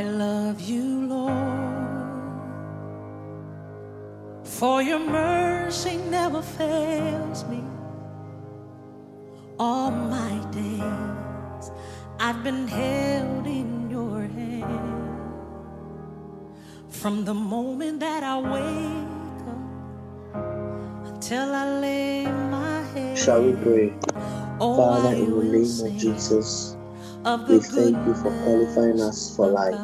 I love you, Lord, for your mercy never fails me. All my days I've been held in your hand. From the moment that I wake up until I lay my head. Shall we pray? Oh, Father, in the name of Jesus, we thank you for qualifying us for life.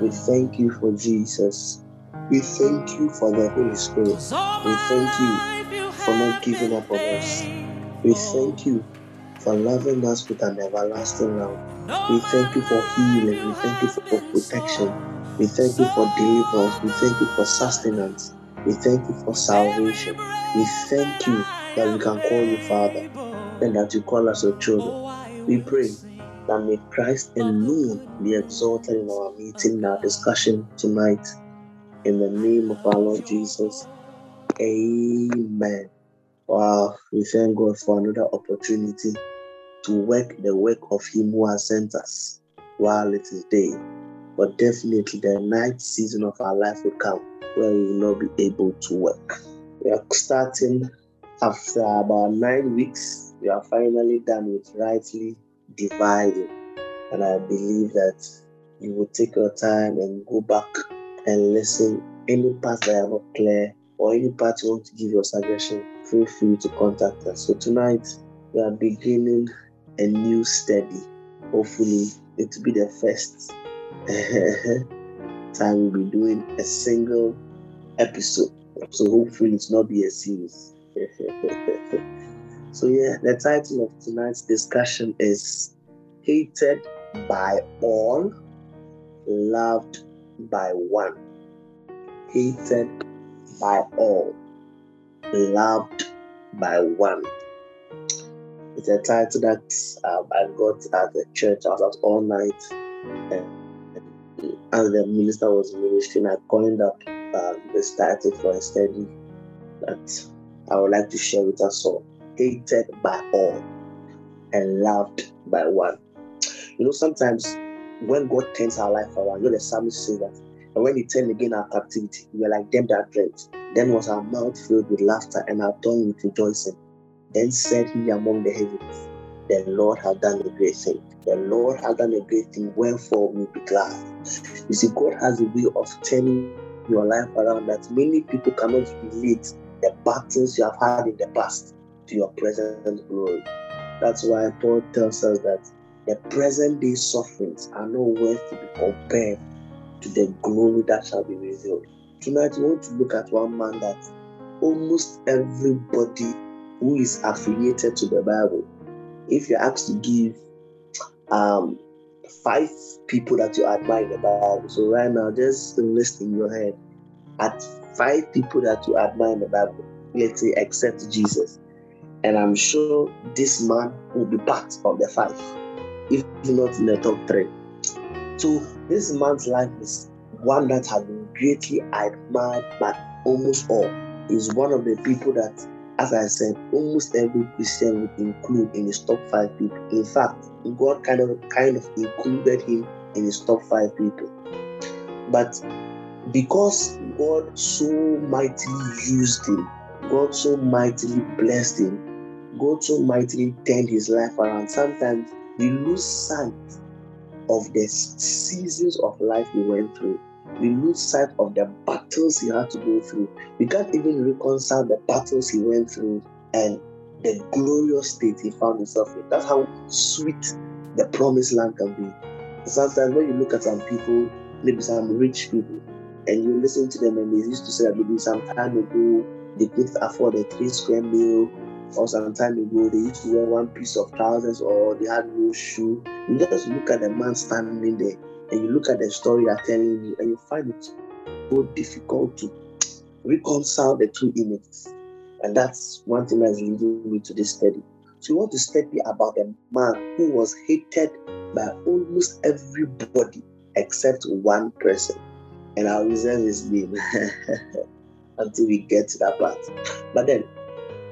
We thank you for Jesus. We thank you for the Holy Spirit. We thank you for not giving up on us. We thank you for loving us with an everlasting love. We thank you for healing. We thank you for protection. We thank you for deliverance. We thank you for sustenance. We thank you for salvation. We thank you that we can call you Father and that you call us your children. oh, We pray that may Christ and me be exalted in our meeting, in our discussion tonight. In the name of our Lord Jesus. Amen. Wow. We thank God for another opportunity to work the work of Him who has sent us while it is day. But definitely the night season of our life will come where we will not be able to work. We are starting after about nine weeks. We are finally done with rightly dividing. And I believe that you will take your time and go back and listen. Any part that are not clear or any part you want to give your suggestion, feel free to contact us. So tonight we are beginning a new study. Hopefully it will be the first time we'll be doing a single episode. So hopefully it's not be a series. So yeah, the title of tonight's discussion is Hated by All, Loved by One. Hated by all, loved by one. It's a title that um, I got at the church. I was out all night, and as the minister was ministering, I coined up um, this title for a study that I would like to share with us all. Hated by all and loved by one. You know, sometimes when God turns our life around, you know, the psalmist says that, and when He turned again our captivity, we were like them that dreamt. Then was our mouth filled with laughter and our tongue with rejoicing. Then said He among the heavens, The Lord has done a great thing. The Lord has done a great thing, wherefore we be glad. You see, God has a way of turning your life around that many people cannot relate the battles you have had in the past to your present glory. That's why Paul tells us that the present day sufferings are not worth to be compared to the glory that shall be revealed. Tonight, we want to look at one man that almost everybody who is affiliated to the Bible, if you're asked to give um, five people that you admire in the Bible, so right now, just list in your head at five people that you admire in the Bible, let's say, except Jesus. And I'm sure this man will be part of the five, if not in the top three. So this man's life is one that has been greatly admired by almost all. He's one of the people that, as I said, almost every Christian would include in his top five people. In fact, God kind of kind of included him in his top five people. But because God so mightily used him, God so mightily blessed him, God so mightily turned his life around, sometimes we lose sight of the seasons of life he went through. We lose sight of the battles he had to go through. We can't even reconcile the battles he went through and the glorious state he found himself in. That's how sweet the promised land can be. Sometimes when you look at some people, maybe some rich people, and you listen to them and they used to say that maybe some time ago they could afford a three square meal or some time ago they used to wear one piece of trousers or they had no shoe. You just look at the man standing there and you look at the story they're telling you and you find it so difficult to reconcile the two images. And that's one thing that's leading me to this study. So we want to study about a man who was hated by almost everybody except one person. And I'll reserve his name until we get to that part. But then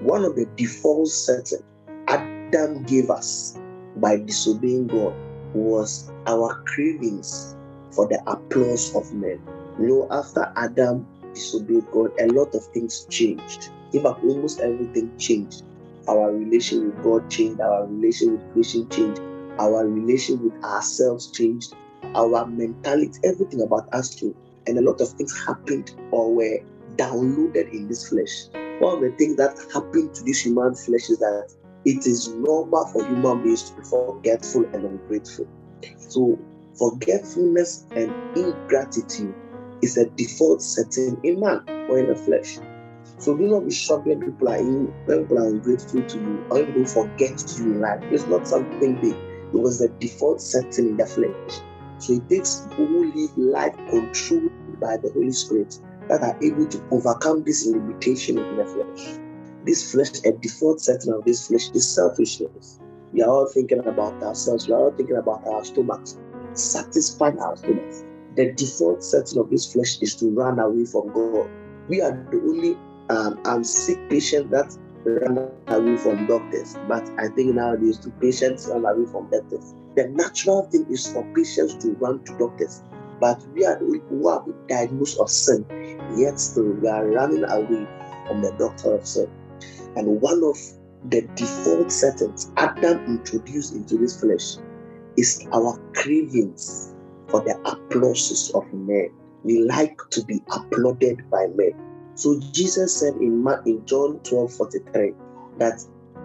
one of the default settings Adam gave us by disobeying God was our cravings for the applause of men. You know, after Adam disobeyed God, a lot of things changed. In fact, almost everything changed. Our relation with God changed, our relation with creation changed, our relation with ourselves changed, our mentality, everything about us changed. And a lot of things happened or were downloaded in this flesh. One of the things that happened to this human flesh is that it is normal for human beings to be forgetful and ungrateful. So, forgetfulness and ingratitude is a default setting in man or in the flesh. So do not be shocked when people are in, when people are ungrateful to you or people forget you in life. It's not something big. It was the default setting in the flesh. So it takes who live life controlled by the Holy Spirit that are able to overcome this limitation in the flesh. This flesh, a default setting of this flesh is selfishness. We are all thinking about ourselves, we are all thinking about our stomachs, satisfying our stomachs. The default setting of this flesh is to run away from God. We are the only um, sick patient that run away from doctors. But I think nowadays, to patients run away from doctors. The natural thing is for patients to run to doctors. But we are who been diagnosed of sin, yet still we are running away from the doctor of sin. And one of the default settings Adam introduced into this flesh is our cravings for the applauses of men. We like to be applauded by men. So Jesus said in, in John 12 43 that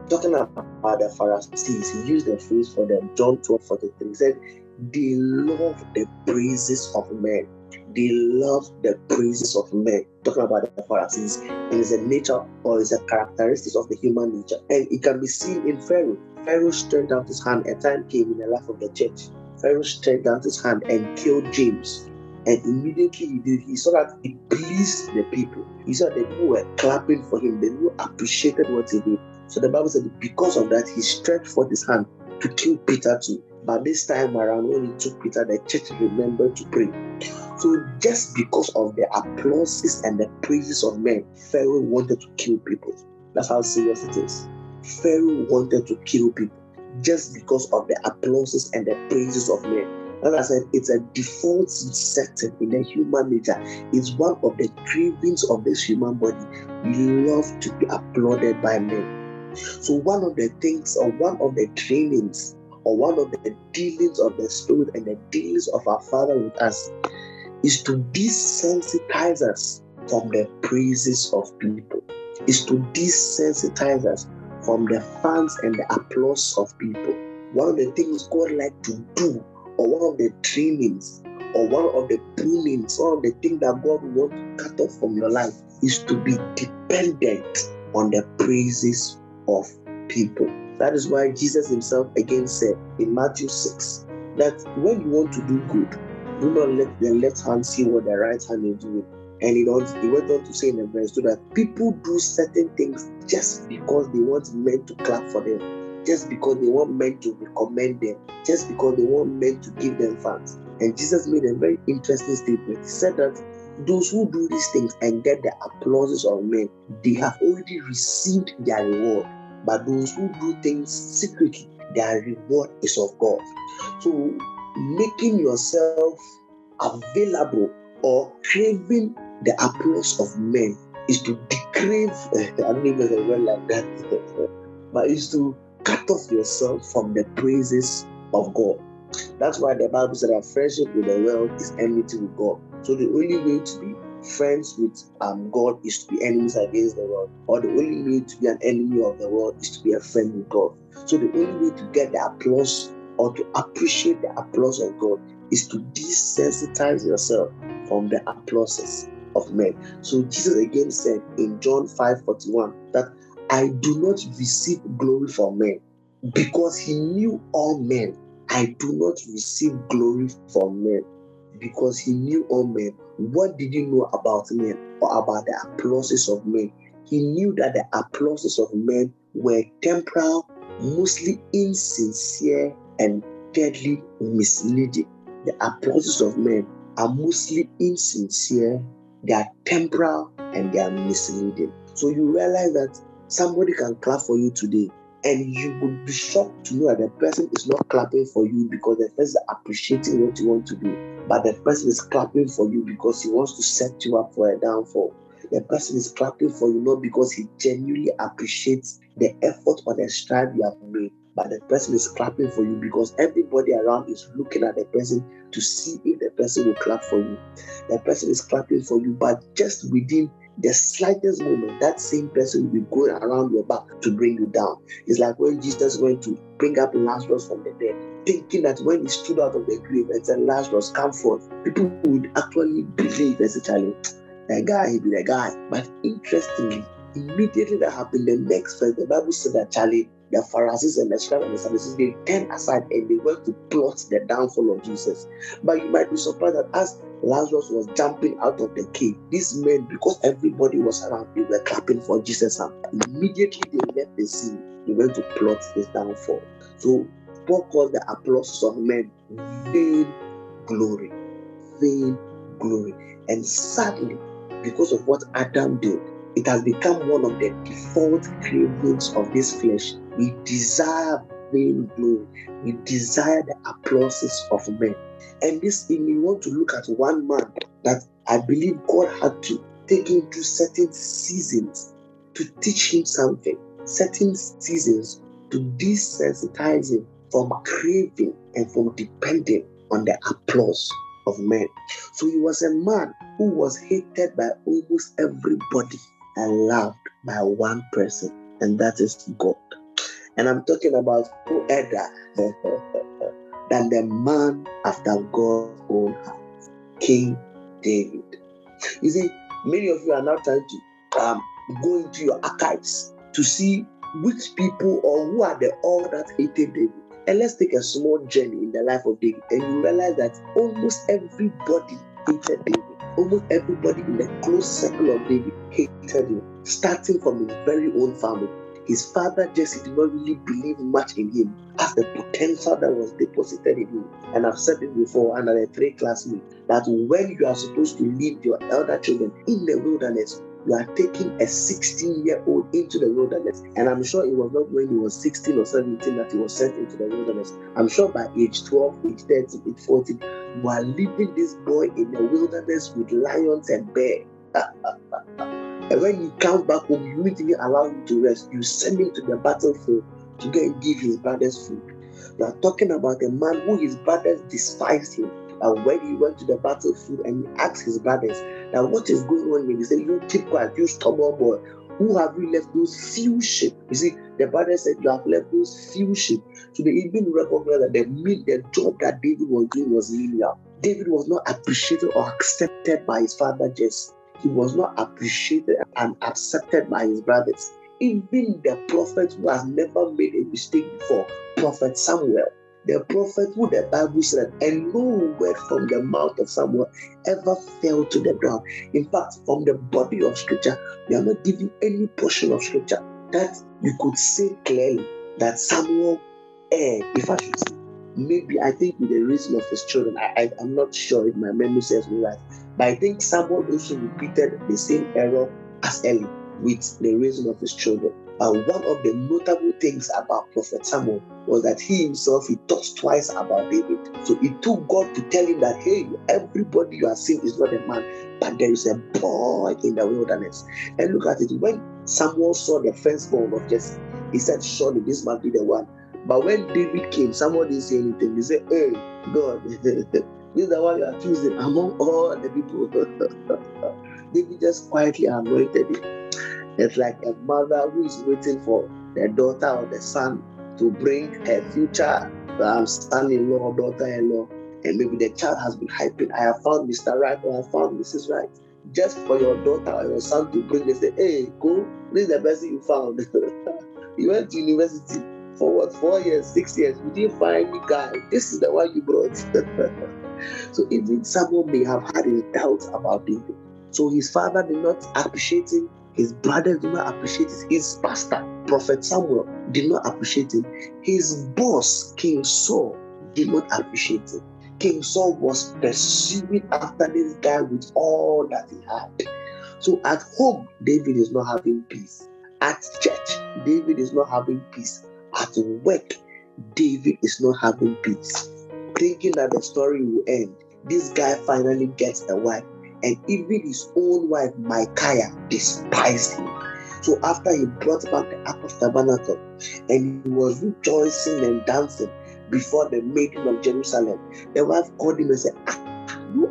talking about the Pharisees, he used the phrase for them, John 12 43. He said, They love the praises of men. They love the praises of men. Talking about the Pharisees, and it's a nature or it's a characteristic of the human nature. And it can be seen in Pharaoh. Pharaoh stretched out his hand. A time came in the life of the church. Pharaoh stretched out his hand and killed James. And immediately he did, he saw that it pleased the people. He saw that people were clapping for him, they people appreciated what he did. So the Bible said, because of that, he stretched forth his hand to kill Peter too. But this time around, when he took Peter, the church remembered to pray. So just because of the applauses and the praises of men, Pharaoh wanted to kill people. That's how serious it is. Pharaoh wanted to kill people just because of the applauses and the praises of men. As I said, it's a default setting in the human nature. It's one of the cravings of this human body. We love to be applauded by men. So, one of the things, or one of the trainings, or one of the dealings of the Spirit and the dealings of our Father with us is to desensitize us from the praises of people, is to desensitize us from the fans and the applause of people. One of the things God like to do or one of the trainings or one of the one of the things that God wants to cut off from your life is to be dependent on the praises of people. That is why Jesus himself again said in Matthew 6 that when you want to do good, do not let the left hand see what the right hand is doing. And he, don't, he went on to say in the verse 2 that people do certain things just because they want men to clap for them just because they want men to recommend them, just because they want men to give them thanks. And Jesus made a very interesting statement. He said that those who do these things and get the applauses of men, they have already received their reward. But those who do things secretly, their reward is of God. So making yourself available or craving the applause of men is to decrave, I don't even a word like that, but is to cut off yourself from the praises of God. That's why the Bible said that friendship with the world is enmity with God. So the only way to be friends with um, God is to be enemies against the world, or the only way to be an enemy of the world is to be a friend with God. So the only way to get the applause or to appreciate the applause of God is to desensitize yourself from the applauses of men. So Jesus again said in John 5 41 that I do not receive glory from men because he knew all men. I do not receive glory from men because he knew all men. What did he know about men or about the applauses of men? He knew that the applauses of men were temporal, mostly insincere, and deadly misleading. The applauses of men are mostly insincere, they are temporal, and they are misleading. So you realize that Somebody can clap for you today, and you would be shocked to know that the person is not clapping for you because the person is appreciating what you want to do. But the person is clapping for you because he wants to set you up for a downfall. The person is clapping for you not because he genuinely appreciates the effort or the strive you have made, but the person is clapping for you because everybody around is looking at the person to see if the person will clap for you. The person is clapping for you, but just within the slightest moment, that same person will be going around your back to bring you down. It's like when Jesus went to bring up Lazarus from the dead, thinking that when he stood out of the grave and said, Lazarus, come forth, people would actually believe essentially the guy, he be the guy. But interestingly, immediately that happened, the next verse, the Bible said that Charlie, the Pharisees and the scribes and the Sadducees, they turned aside and they went to plot the downfall of Jesus. But you might be surprised that as Lazarus was jumping out of the cave, these men, because everybody was around, they were clapping for Jesus. And immediately they left the scene, they went to plot his downfall. So Paul called the applause of men vain glory. Vain glory. And sadly, because of what Adam did, it has become one of the default cravings of this flesh. We desire vain glory, we desire the applauses of men. And this evening, we want to look at one man that I believe God had to take him through certain seasons to teach him something, certain seasons to desensitize him from craving and from depending on the applause of men. So he was a man who was hated by almost everybody and loved by one person, and that is God. And I'm talking about who other than the man after God's own heart, King David. You see, many of you are now trying to um, go into your archives to see which people or who are the all that hated David. And let's take a small journey in the life of David, and you realize that almost everybody hated David. Almost everybody in the close circle of David hated him, starting from his very own family. His father Jesse did not really believe much in him as the potential that was deposited in him. And I've said it before the three classmates that when you are supposed to lead your elder children in the wilderness, you are taking a 16 year old into the wilderness. And I'm sure it was not when he was 16 or 17 that he was sent into the wilderness. I'm sure by age 12, age 13, age 14, you are leaving this boy in the wilderness with lions and bears. and when he comes back home, you won't allow him to rest. You send him to the battlefield to go and give his brothers food. You are talking about a man who his brothers despised him. And when he went to the battlefield and he asked his brothers, Now what is going on here? He said, You keep quiet, you stubborn boy. Who have you left those few sheep? You see, the brothers said, You have left those few sheep. So they even recognized that the, the job that David was doing was linear. David was not appreciated or accepted by his father Jesse. He was not appreciated and accepted by his brothers. Even the prophet who has never made a mistake before, Prophet Samuel, the prophet who the Bible said, and no word from the mouth of Samuel ever fell to the ground. In fact, from the body of scripture, we are not giving any portion of scripture that you could say clearly that Samuel erred, if I should say. Maybe I think with the reason of his children, I, I, am not sure if my memory serves me right, but I think Samuel also repeated the same error as Eli with the reason of his children. And one of the notable things about Prophet Samuel was that he himself he thought twice about David. So it took God to tell him that hey, everybody you are seeing is not a man, but there is a boy in the wilderness. And look at it. When Samuel saw the firstborn of Jesse, he said, Surely this must be the one. But when David came, Samuel didn't say anything. He said, Hey, God, this is the one you are choosing among all the people. David just quietly anointed him. It's like a mother who is waiting for the daughter or the son to bring her future um, son-in-law or daughter-in-law. And maybe the child has been hyping, I have found Mr. Right or I have found Mrs. Right. Just for your daughter or your son to bring, they say, hey, go, this is the best you found. you went to university for what, four years, six years, you didn't find the guy. This is the one you brought. so even Samuel may have had his doubts about David. So his father did not appreciate him his brothers did not appreciate him. His pastor, Prophet Samuel, did not appreciate him. His boss, King Saul, did not appreciate him. King Saul was pursuing after this guy with all that he had. So at home, David is not having peace. At church, David is not having peace. At work, David is not having peace. Thinking that the story will end, This guy finally gets a wife, and even his own wife, Micaiah, despised him. So after he brought back the Ark of Tabernacle and he was rejoicing and dancing before the maiden of Jerusalem, the wife called him and said, ah,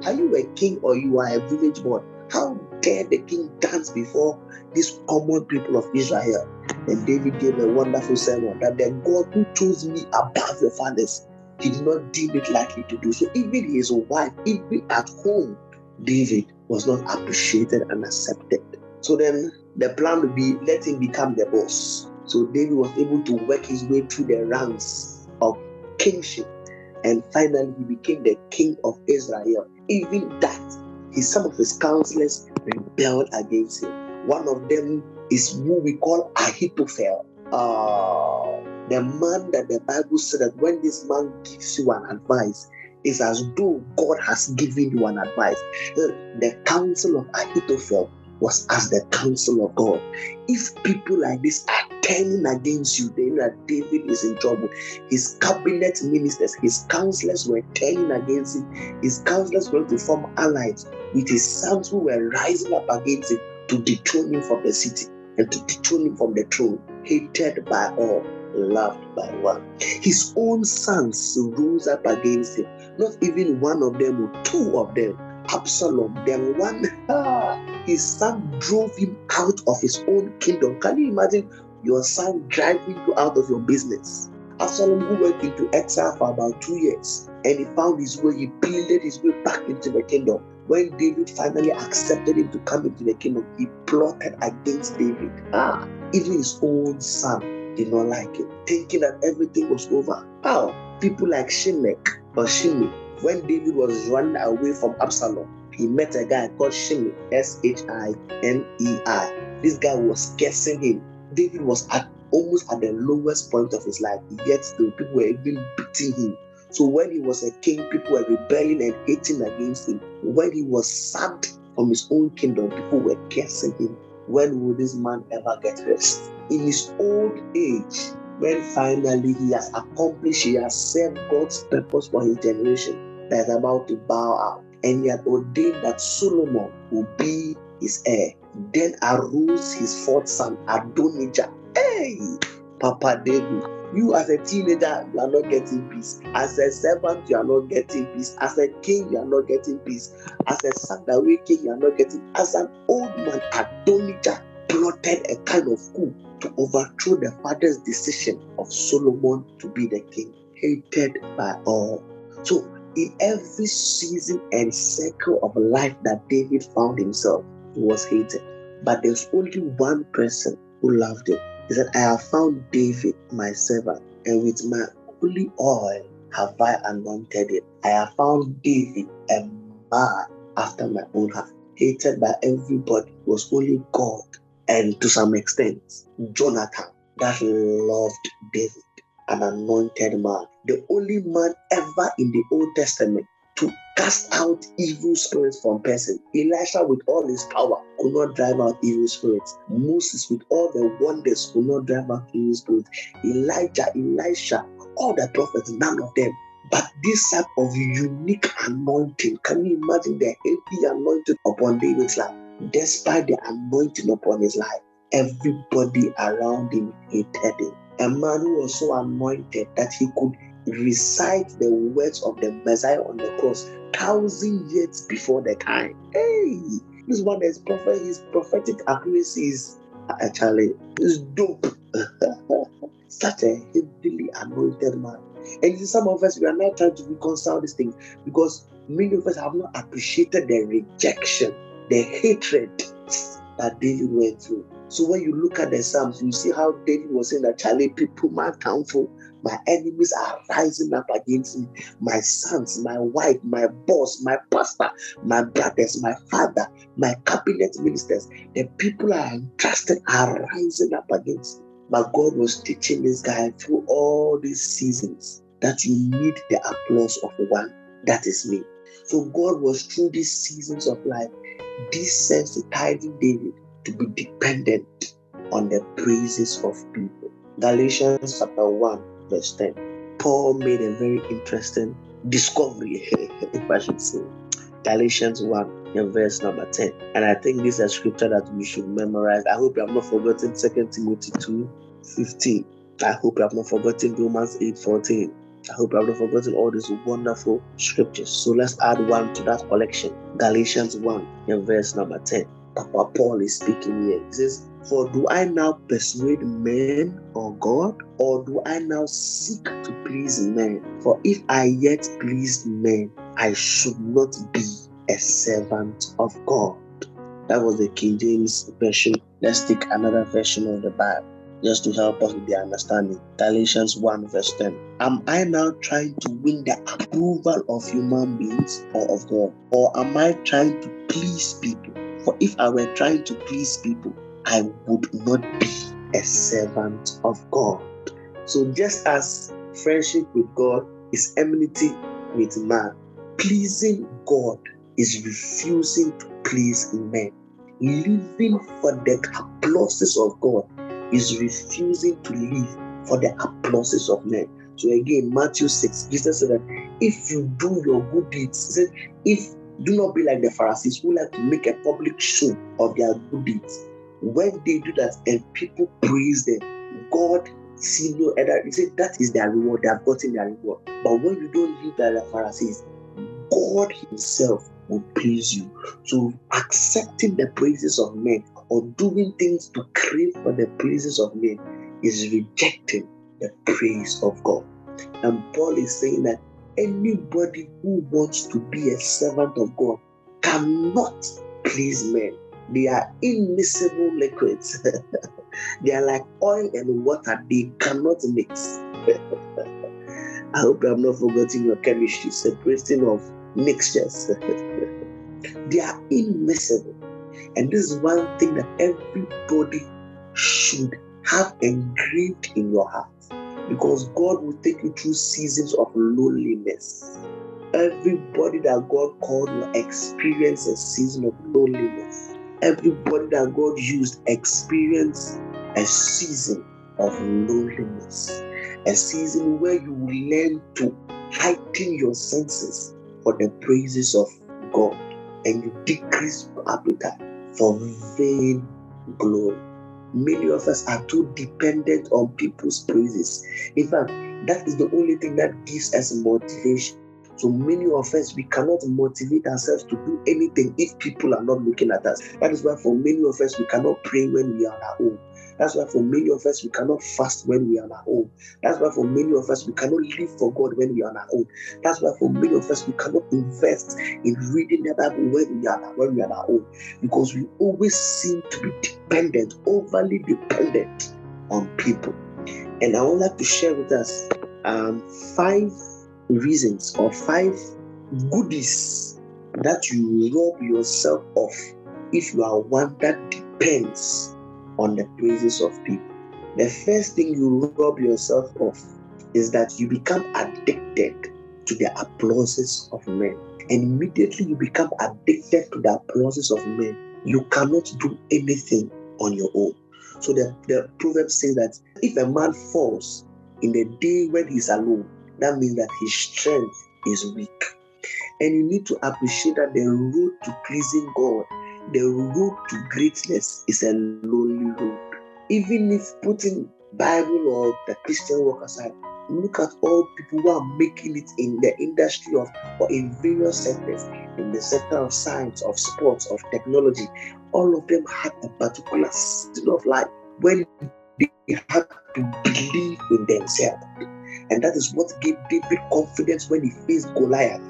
Are you a king or you are a village boy? How dare the king dance before these common people of Israel? And David gave a wonderful sermon that the God who chose me above your fathers, he did not deem it likely to do so. Even his wife, even at home, David was not appreciated and accepted. So then the plan would be let him become the boss. So David was able to work his way through the ranks of kingship. And finally, he became the king of Israel. Even that, his, some of his counselors rebelled against him. One of them is who we call Ahithophel. Uh, the man that the Bible said that when this man gives you an advice, is as though God has given you an advice. The counsel of Ahithophel was as the counsel of God. If people like this are turning against you, then that David is in trouble. His cabinet ministers, his counselors were turning against him. His counselors were to form allies with his sons who were rising up against him to dethrone him from the city and to dethrone him from the throne, hated by all, loved by one. His own sons rose up against him, not even one of them or two of them. Absalom, then one, ah, his son drove him out of his own kingdom. Can you imagine your son driving you out of your business? Absalom, who went into exile for about two years, and he found his way, he pleaded his way back into the kingdom when David finally accepted him to come into the kingdom, he plotted against David. Ah, even his own son did not like it, thinking that everything was over. Oh, people like Shimei or Shimei, when David was running away from Absalom, he met a guy called Shimei, S H I M E I. This guy was cursing him. David was at almost at the lowest point of his life, yet the people were even beating him so when he was a king, people were rebelling and hating against him. When he was sacked from his own kingdom, people were cursing him. When will this man ever get rest? In his old age, when finally he has accomplished, he has served God's purpose for his generation that is about to bow out. And he had ordained that Solomon will be his heir. Then arose his fourth son, Adonijah. Hey, Papa David you, as a teenager, you are not getting peace. As a servant, you are not getting peace. As a king, you are not getting peace. As a Sandaway king, you are not getting. As an old man, Adonijah plotted a kind of coup to overthrow the father's decision of Solomon to be the king, hated by all. So, in every season and circle of life that David found himself, he was hated. But there's only one person who loved him, he said, I have found David, my servant, and with my holy oil have I anointed it. I have found David, a man after my own heart, hated by everybody, was only God, and to some extent, Jonathan, that loved David, an anointed man, the only man ever in the Old Testament to cast out evil spirits from person. Elisha, with all his power, could not drive out evil spirits. Moses, with all the wonders, could not drive out evil spirits. Elijah, Elisha, all the prophets, none of them. But this type of unique anointing, can you imagine the heavy anointing upon David's life? Despite the anointing upon his life, everybody around him hated him. A man who was so anointed that he could recite the words of the Messiah on the cross thousand years before the time. Hey, this one is prophet, his prophetic accuracy is actually is dope. Such a heavily anointed man. And some of us we are now trying to reconcile these things because many of us have not appreciated the rejection, the hatred that David went through. So when you look at the Psalms, you see how David was saying that Charlie, people, my for. My enemies are rising up against me. My sons, my wife, my boss, my pastor, my brothers, my father, my cabinet ministers, the people I entrusted are rising up against me. But God was teaching this guy through all these seasons that you need the applause of one. That is me. So God was through these seasons of life desensitizing David to be dependent on the praises of people. Galatians chapter 1 verse 10. Paul made a very interesting discovery, if I should say. Galatians 1 in verse number 10. And I think this is a scripture that we should memorize. I hope you have not forgotten 2 Timothy 2 15. I hope you have not forgotten Romans 8 14. I hope you have not forgotten all these wonderful scriptures. So let's add one to that collection. Galatians 1 in verse number 10. Papa Paul is speaking here. He says, For do I now persuade men or God, or do I now seek to please men? For if I yet pleased men, I should not be a servant of God. That was the King James version. Let's take another version of the Bible just to help us with the understanding. Galatians 1, verse 10. Am I now trying to win the approval of human beings or of God? Or am I trying to please people? For if I were trying to please people, I would not be a servant of God. So just as friendship with God is enmity with man, pleasing God is refusing to please men. Living for the applauses of God is refusing to live for the applauses of men. So again, Matthew 6, Jesus said that if you do your good deeds, he said, if do not be like the Pharisees who like to make a public show of their good deeds. When they do that and people praise them, God see no other. He said that is their reward. They have gotten their reward. But when you don't live like the Pharisees, God Himself will please you. So accepting the praises of men or doing things to crave for the praises of men is rejecting the praise of God. And Paul is saying that anybody who wants to be a servant of God cannot please men. They are immiscible liquids. they are like oil and water, they cannot mix. I hope I'm not forgetting your chemistry, separation of mixtures. they are immiscible. And this is one thing that everybody should have engraved in your heart because God will take you through seasons of loneliness. Everybody that God called will experience a season of loneliness. Everybody that God used experienced a season of loneliness. A season where you learn to heighten your senses for the praises of God and you decrease your appetite for vain glory. Many of us are too dependent on people's praises. In fact, that is the only thing that gives us motivation. So many of us, we cannot motivate ourselves to do anything if people are not looking at us. That is why, for many of us, we cannot pray when we are on our own. That's why for many of us, we cannot fast when we are on our own. That's why for many of us, we cannot live for God when we are on our own. That's why for many of us, we cannot invest in reading the Bible when we are, when we are on our own. Because we always seem to be dependent, overly dependent on people. And I would like to share with us um, five reasons or five goodies that you rob yourself of if you are one that depends on the praises of people. The first thing you rob yourself of is that you become addicted to the applauses of men. And immediately you become addicted to the applauses of men, you cannot do anything on your own. So the, the proverb says that if a man falls in the day when he's alone, that means that his strength is weak. And you need to appreciate that the road to pleasing God the road to greatness is a lonely road. Even if putting Bible or the Christian work aside, look at all people who are making it in the industry of or in various sectors, in the sector of science, of sports, of technology. All of them had a particular season of life when they had to believe in themselves. And that is what gave David confidence when he faced Goliath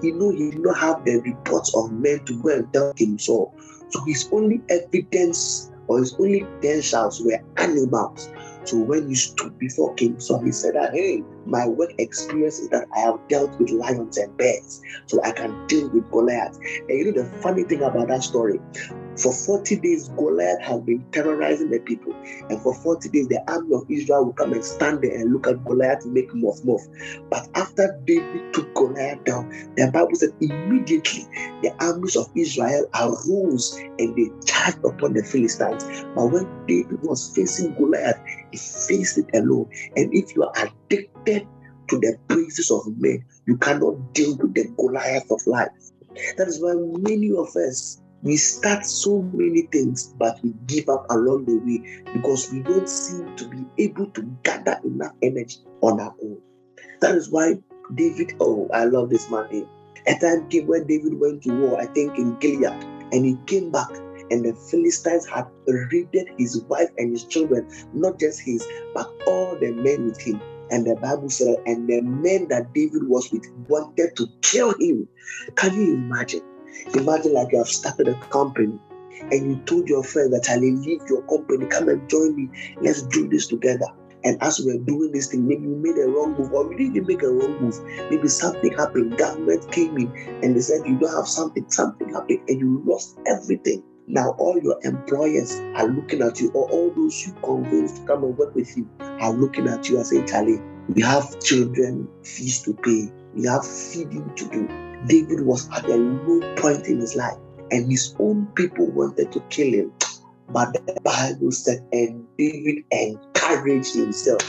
he knew he did not have the reports of men to go and tell him so. So his only evidence or his only shouts were animals. So when he stood before King Saul, he said that, hey, my work experience is that I have dealt with lions and bears, so I can deal with Goliath. And you know the funny thing about that story, for 40 days, Goliath has been terrorizing the people. And for 40 days, the army of Israel will come and stand there and look at Goliath to make muff muff. But after David took Goliath down, the Bible said immediately the armies of Israel arose and they charged upon the Philistines. But when David was facing Goliath, he faced it alone. And if you are addicted to the praises of men, you cannot deal with the Goliath of life. That is why many of us we start so many things, but we give up along the way because we don't seem to be able to gather enough energy on our own. That is why David, oh, I love this man. A time came when David went to war, I think in Gilead, and he came back and the Philistines had raided his wife and his children, not just his, but all the men with him. And the Bible said, and the men that David was with wanted to kill him. Can you imagine? Imagine like you have started a company and you told your friend that I'll leave your company, come and join me. Let's do this together. And as we are doing this thing, maybe you made a wrong move, or you didn't make a wrong move. Maybe something happened, government came in and they said you don't have something, something happened, and you lost everything. Now all your employers are looking at you, or all those you convinced to come and work with you are looking at you and saying, Charlie, we have children fees to pay, we have feeding to do. David was at a low point in his life, and his own people wanted to kill him. But the Bible said, and David encouraged himself.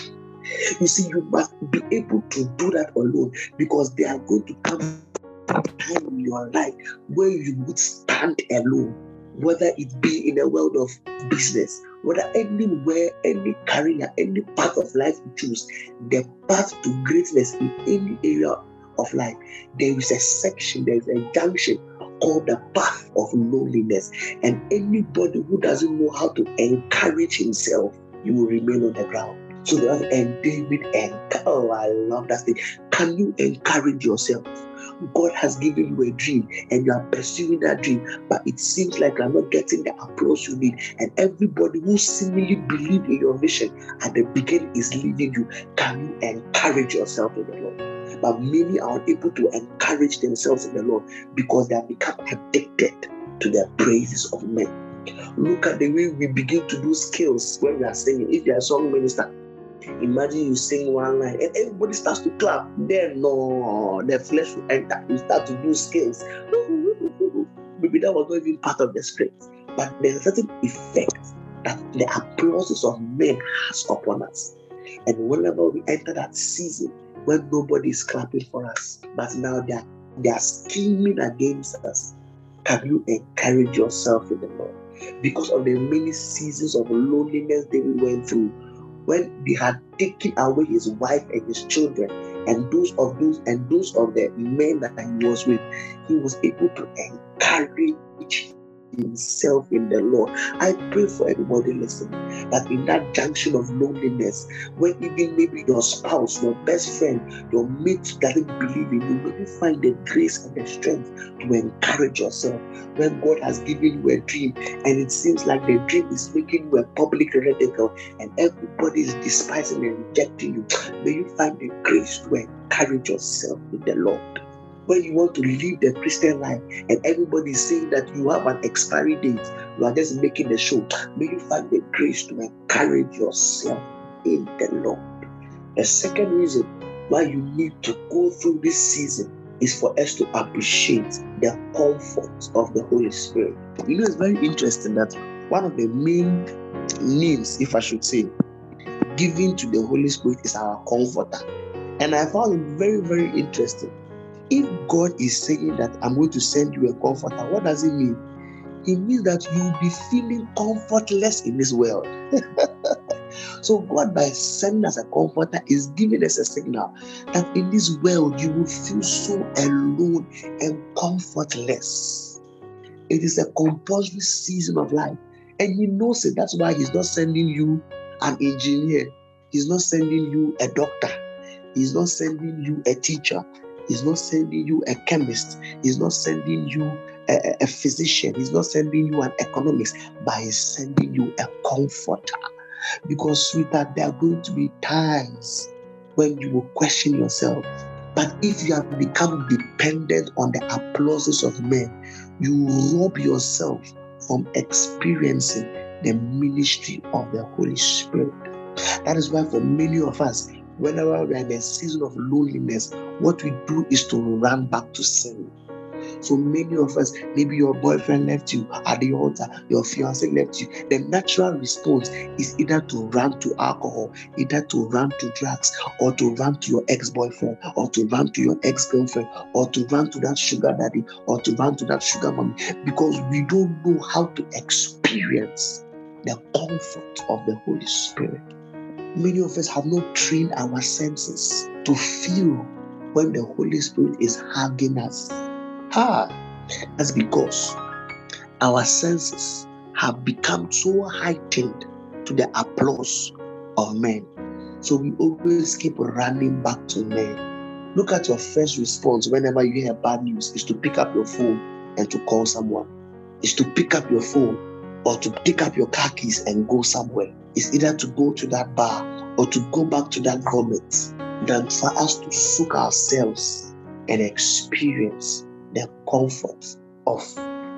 You see, you must be able to do that alone because they are going to come a time in your life where you would stand alone, whether it be in the world of business, whether anywhere, any career, any path of life you choose, the path to greatness in any area of life, there is a section, there is a junction called the path of loneliness. And anybody who doesn't know how to encourage himself, you will remain on the ground. So and David and oh, I love that thing. Can you encourage yourself? God has given you a dream and you are pursuing that dream, but it seems like you're not getting the applause you need. And everybody who seemingly believed in your vision at the beginning is leaving you. Can you encourage yourself in the Lord? But many are unable to encourage themselves in the Lord because they have become addicted to the praises of men. Look at the way we begin to do skills when we are singing. If you are a song minister, imagine you sing one line and everybody starts to clap. Then no, the flesh will enter. You start to do skills. Maybe that was not even part of the script. But there's a certain effect that the applauses of men has upon us. And whenever we enter that season, when nobody is clapping for us, but now they are, they are scheming against us. Can you encourage yourself in the Lord? Because of the many seasons of loneliness David went through, when they had taken away his wife and his children, and those of those and those of the men that he was with, he was able to encourage himself in the Lord. I pray for everybody listening that in that junction of loneliness, when even maybe your spouse, your best friend, your mate doesn't believe in you, may you find the grace and the strength to encourage yourself. When God has given you a dream and it seems like the dream is making you a public radical and everybody is despising and rejecting you, may you find the grace to encourage yourself in the Lord when you want to live the Christian life and everybody is saying that you have an expiry date, you are just making a show. May you find the grace to encourage yourself in the Lord. The second reason why you need to go through this season is for us to appreciate the comfort of the Holy Spirit. You know, it's very interesting that one of the main names, if I should say, given to the Holy Spirit is our comforter. And I found it very, very interesting if God is saying that I'm going to send you a comforter, what does it mean? It means that you'll be feeling comfortless in this world. so, God, by sending us a comforter, is giving us a signal that in this world you will feel so alone and comfortless. It is a compulsory season of life. And He knows it. That's why He's not sending you an engineer, He's not sending you a doctor, He's not sending you a teacher. He's not sending you a chemist. He's not sending you a, a, physician. He's not sending you an economist, but he's sending you a comforter. Because, sweetheart, there are going to be times when you will question yourself. But if you have become dependent on the applauses of men, you rob yourself from experiencing the ministry of the Holy Spirit. That is why, for many of us, whenever we're in a season of loneliness, what we do is to run back to sin. So many of us, maybe your boyfriend left you at the altar, your fiance left you. The natural response is either to run to alcohol, either to run to drugs, or to run to your ex boyfriend, or to run to your ex girlfriend, or to run to that sugar daddy, or to run to that sugar mommy, because we don't know how to experience the comfort of the Holy Spirit. Many of us have not trained our senses to feel when the Holy Spirit is hugging us. Ah, that's because our senses have become so heightened to the applause of men. So we always keep running back to men. Look at your first response whenever you hear bad news is to pick up your phone and to call someone. Is to pick up your phone or to pick up your car keys and go somewhere. It's either to go to that bar or to go back to that vomit than for us to soak ourselves and experience the comfort of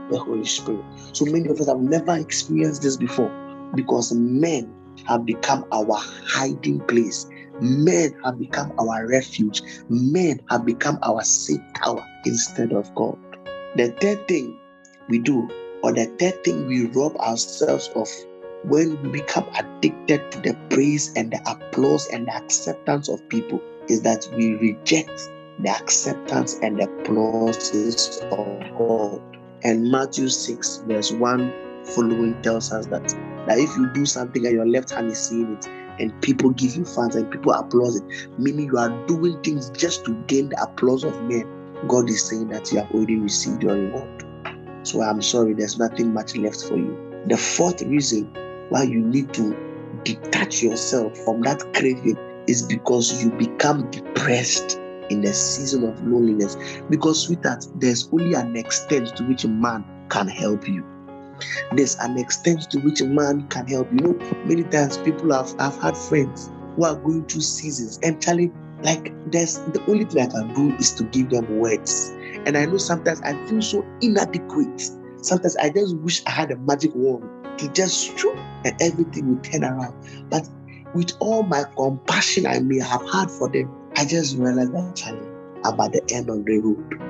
the Holy Spirit. So many of us have never experienced this before because men have become our hiding place. Men have become our refuge. Men have become our safe tower instead of God. The third thing we do, or the third thing we rob ourselves of when we become addicted to the praise and the applause and the acceptance of people, is that we reject the acceptance and the applauses of God. And Matthew 6, verse 1 following tells us that, that if you do something and your left hand is seeing it, and people give you fans and people applaud it, meaning you are doing things just to gain the applause of men, God is saying that you have already received your reward. So I'm sorry, there's nothing much left for you. The fourth reason why you need to detach yourself from that craving is because you become depressed in the season of loneliness. Because, sweetheart, there's only an extent to which a man can help you. There's an extent to which a man can help you. know, many times people have, have had friends who are going through seasons, and Charlie, like, there's the only thing I can do is to give them words. And I know sometimes I feel so inadequate. Sometimes I just wish I had a magic wand to just stroke and everything will turn around. But with all my compassion I may have had for them, I just realized that I'm at the end of the road.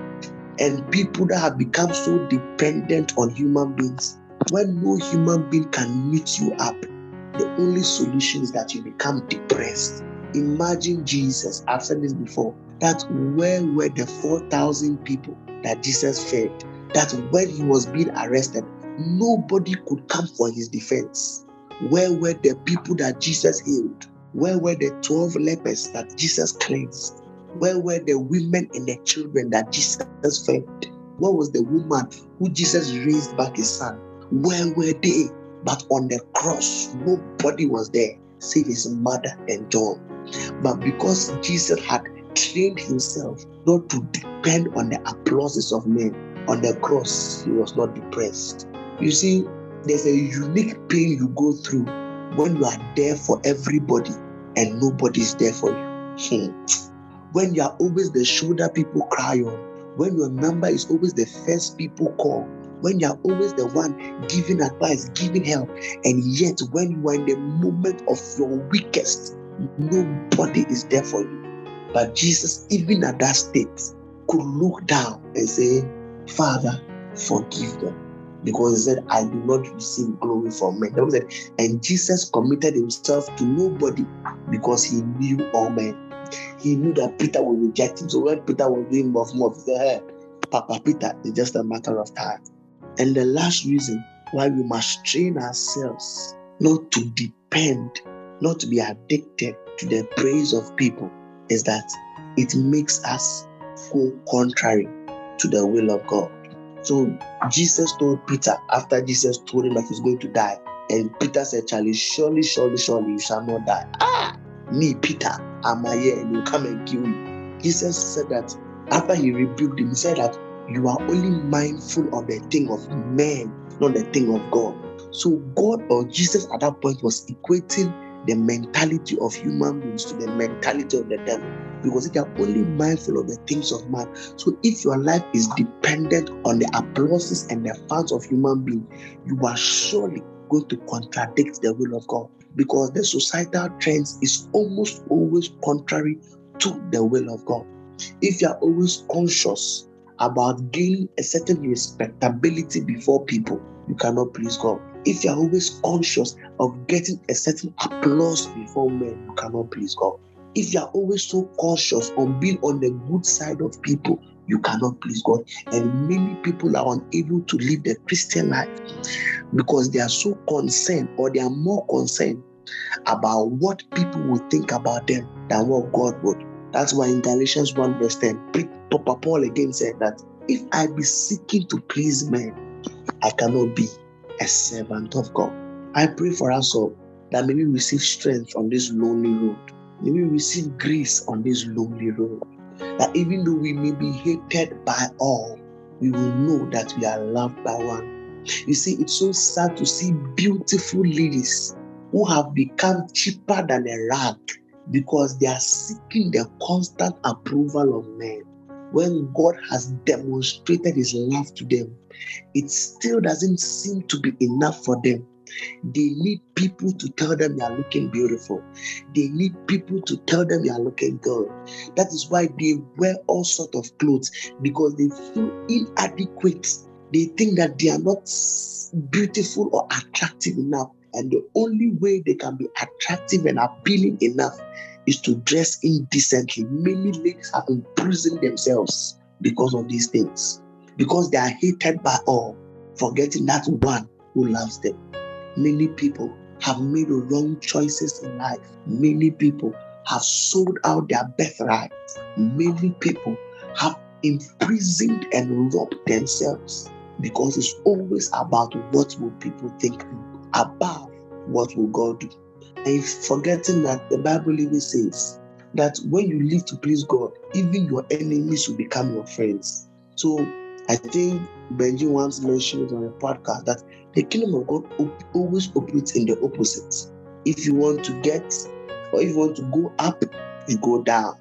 And people that have become so dependent on human beings, when no human being can meet you up, the only solution is that you become depressed. Imagine Jesus, I've said this before, that where were the 4,000 people that Jesus fed? That when he was being arrested, nobody could come for his defense. Where were the people that Jesus healed? Where were the 12 lepers that Jesus cleansed? Where were the women and the children that Jesus fed? Where was the woman who Jesus raised back his son? Where were they? But on the cross, nobody was there save his mother and John. But because Jesus had trained himself not to depend on the applauses of men, on the cross, he was not depressed. You see, there's a unique pain you go through when you are there for everybody and nobody is there for you. Hmm. When you are always the shoulder people cry on, when your number is always the first people call, when you are always the one giving advice, giving help, and yet when you are in the moment of your weakest, nobody is there for you. But Jesus, even at that state, could look down and say, Father, forgive them because he said, I do not receive glory from men. And Jesus committed himself to nobody because he knew all men. He knew that Peter would reject him. So when Peter was doing more, more, he said, Papa Peter, it's just a matter of time. And the last reason why we must train ourselves not to depend, not to be addicted to the praise of people is that it makes us go contrary to the will of God. So Jesus told Peter after Jesus told him that he's going to die, and Peter said, Charlie, surely, surely, surely you shall not die. Ah, me, Peter, am I here and will come and kill you. Jesus said that after he rebuked him, he said that you are only mindful of the thing of man, not the thing of God. So God or Jesus at that point was equating the mentality of human beings to the mentality of the devil because they are only mindful of the things of man. So if your life is dependent on the applauses and the fans of human beings, you are surely going to contradict the will of God because the societal trends is almost always contrary to the will of God. If you are always conscious about gaining a certain respectability before people, you cannot please God. If you are always conscious of getting a certain applause before men, you cannot please God. If you are always so cautious on being on the good side of people, you cannot please God. And many people are unable to live the Christian life because they are so concerned or they are more concerned about what people will think about them than what God would. That's why in Galatians 1 verse 10, Papa Paul again said that if I be seeking to please men, I cannot be a servant of God. I pray for us all that maybe receive strength on this lonely road. Maybe receive grace on this lonely road. That even though we may be hated by all, we will know that we are loved by one. You see, it's so sad to see beautiful ladies who have become cheaper than a rag because they are seeking the constant approval of men. When God has demonstrated his love to them, it still doesn't seem to be enough for them. They need people to tell them they are looking beautiful. They need people to tell them they are looking good. That is why they wear all sort of clothes because they feel inadequate. They think that they are not beautiful or attractive enough. And the only way they can be attractive and appealing enough is to dress indecently. Many ladies have imprisoned themselves because of these things, because they are hated by all, forgetting that one who loves them. Many people have made wrong choices in life. Many people have sold out their birthright. Many people have imprisoned and robbed themselves because it's always about what will people think above what will God do. And forgetting that the Bible even says that when you live to please God, even your enemies will become your friends. So I think Benji once mentioned on a podcast that the kingdom of God op- always operates in the opposite. If you want to get or if you want to go up, you go down.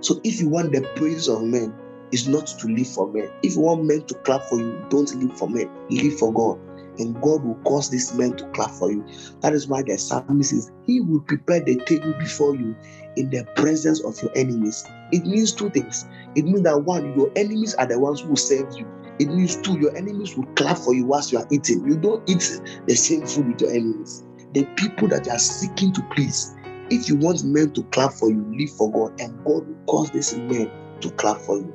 So if you want the praise of men, it's not to live for men. If you want men to clap for you, don't live for men, live for God and God will cause these men to clap for you. That is why the psalmist says, He will prepare the table before you in the presence of your enemies. It means two things. It means that one, your enemies are the ones who serve you. It means two, your enemies will clap for you whilst you are eating. You don't eat the same food with your enemies. The people that you are seeking to please. If you want men to clap for you, live for God, and God will cause these men to clap for you.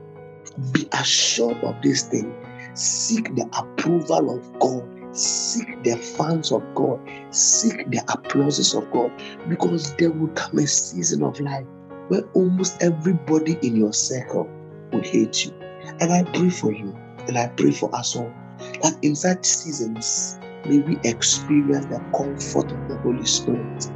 Be assured of this thing. Seek the approval of God Seek the fans of God, seek the applauses of God, because there will come a season of life where almost everybody in your circle will hate you. And I pray for you, and I pray for us all that in such seasons, may we experience the comfort of the Holy Spirit.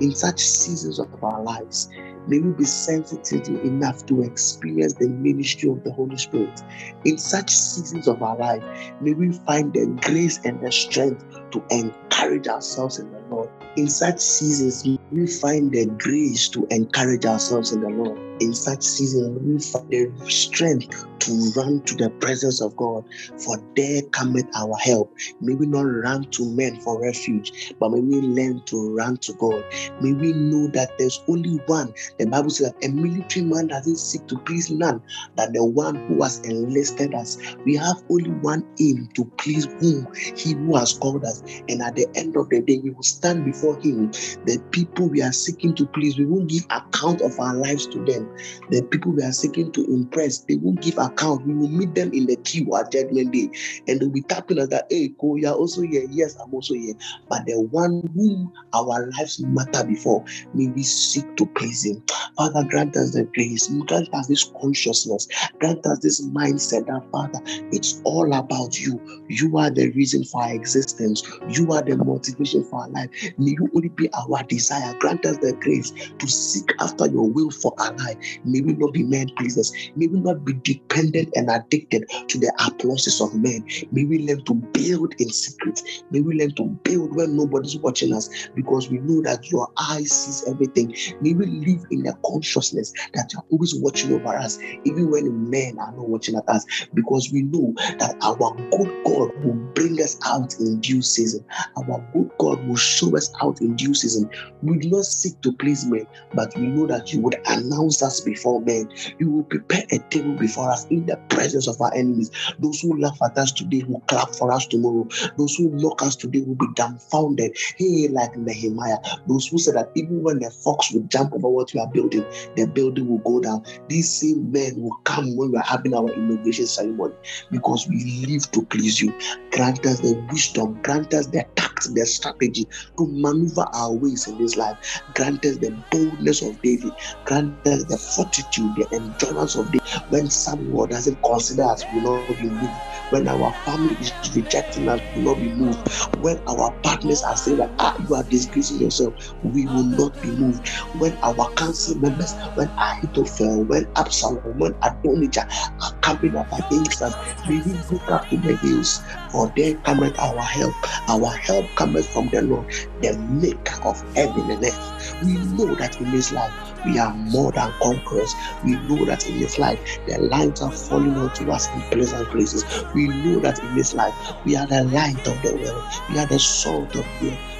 In such seasons of our lives, May we be sensitive enough to experience the ministry of the Holy Spirit. In such seasons of our life, may we find the grace and the strength to encourage ourselves in the Lord. In such seasons, we find the grace to encourage ourselves in the Lord. In such seasons, we find the strength to run to the presence of God, for there cometh our help. May we not run to men for refuge, but may we learn to run to God. May we know that there's only one. The Bible says that a military man doesn't seek to please none, that the one who has enlisted us. We have only one aim to please whom he who has called us. And at the end of the day, we will stand before him. The people we are seeking to please, we won't give account of our lives to them. The people we are seeking to impress, they won't give account. We will meet them in the queue at judgment day. And they'll be tapping us that, hey, Ko, you're also here. Yes, I'm also here. But the one whom our lives matter before, may we seek to please him. Father, grant us the grace. Grant us this consciousness. Grant us this mindset that, Father, it's all about you. You are the reason for our existence. You are the motivation for our life. May you only be our desire. Grant us the grace to seek after your will for our life. May we not be men pleasers. May we not be dependent and addicted to the applauses of men. May we learn to build in secret. May we learn to build when nobody's watching us because we know that your eye sees everything. May we live in the consciousness that you're always watching over us, even when men are not watching at us, because we know that our good God will bring us out in due season. Our good God will show us out in due season. We do not seek to please men, but we know that you would announce us before men. You will prepare a table before us in the presence of our enemies. Those who laugh at us today will clap for us tomorrow. Those who mock us today will be dumbfounded. Hey, like Nehemiah. Those who said that even when the fox will jump over what you are building, the building will go down. These same men will come when we are having our inauguration ceremony because we live to please you. Grant us the wisdom, grant us the tact, the strategy to maneuver our ways in this life. Grant us the boldness of David, grant us the fortitude, the endurance of David. When someone doesn't consider us, will not be moved. When our family is rejecting us, will not be moved. When our partners are saying that ah, you are disgracing yourself, we will not be moved. When our council members, when Ahithophel, when Absalom, when Adonijah are coming up against us, we will look up to the hills, for there cometh our help. Our help cometh from the Lord, the maker of heaven and earth. We know that in this life we are more than conquerors. We know that in this life the lines are falling onto us in pleasant places. We know that in this life we are the light of the world. We are the salt of the earth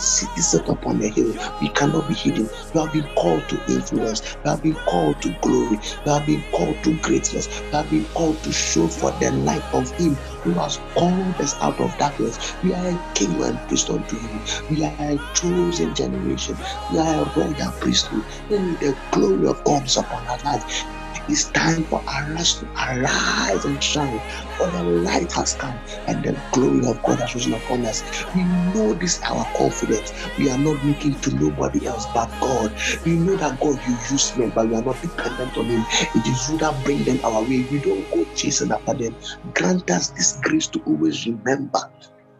city set upon a hill. We cannot be hidden. We have been called to influence. We have been called to glory. We have been called to greatness. We have been called to show for the light of Him who has called us out of darkness. We are a king and priest unto Him. We are a chosen generation. We are a royal priesthood. And the glory of God is upon our life. It's time for us to arise and shine, for the light has come and the glory of God has risen upon us. We know this our confidence. We are not looking to nobody else but God. We know that God you use men, but we are not dependent on Him. It is you that bring them our way. We don't go chasing after them. Grant us this grace to always remember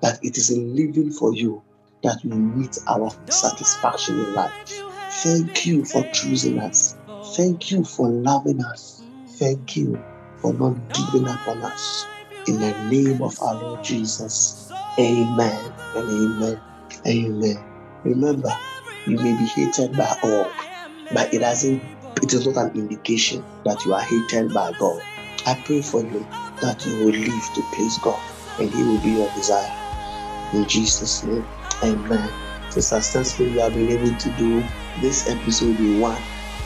that it is in living for you that we meet our satisfaction in life. Thank you for choosing us. Thank you for loving us. Thank you for not giving up on us. In the name of our Lord Jesus. Amen and amen. Amen. Remember, you may be hated by all, but it doesn't it is not an indication that you are hated by God. I pray for you that you will live to please God and He will be your desire. In Jesus' name. Amen. So successfully you have been able to do this episode in one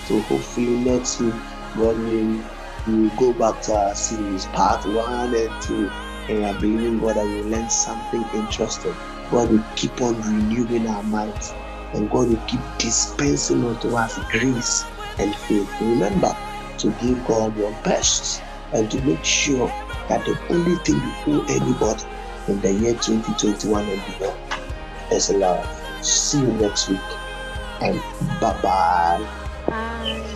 so hopefully next week, God will we will go back to our series, part one and two. And I believe in God we will learn something interesting. God will keep on renewing our minds. And God will keep dispensing unto us grace and faith. Remember to give God your best and to make sure that the only thing you owe anybody in the year 2021 and beyond is love. See you next week and bye bye. Bye.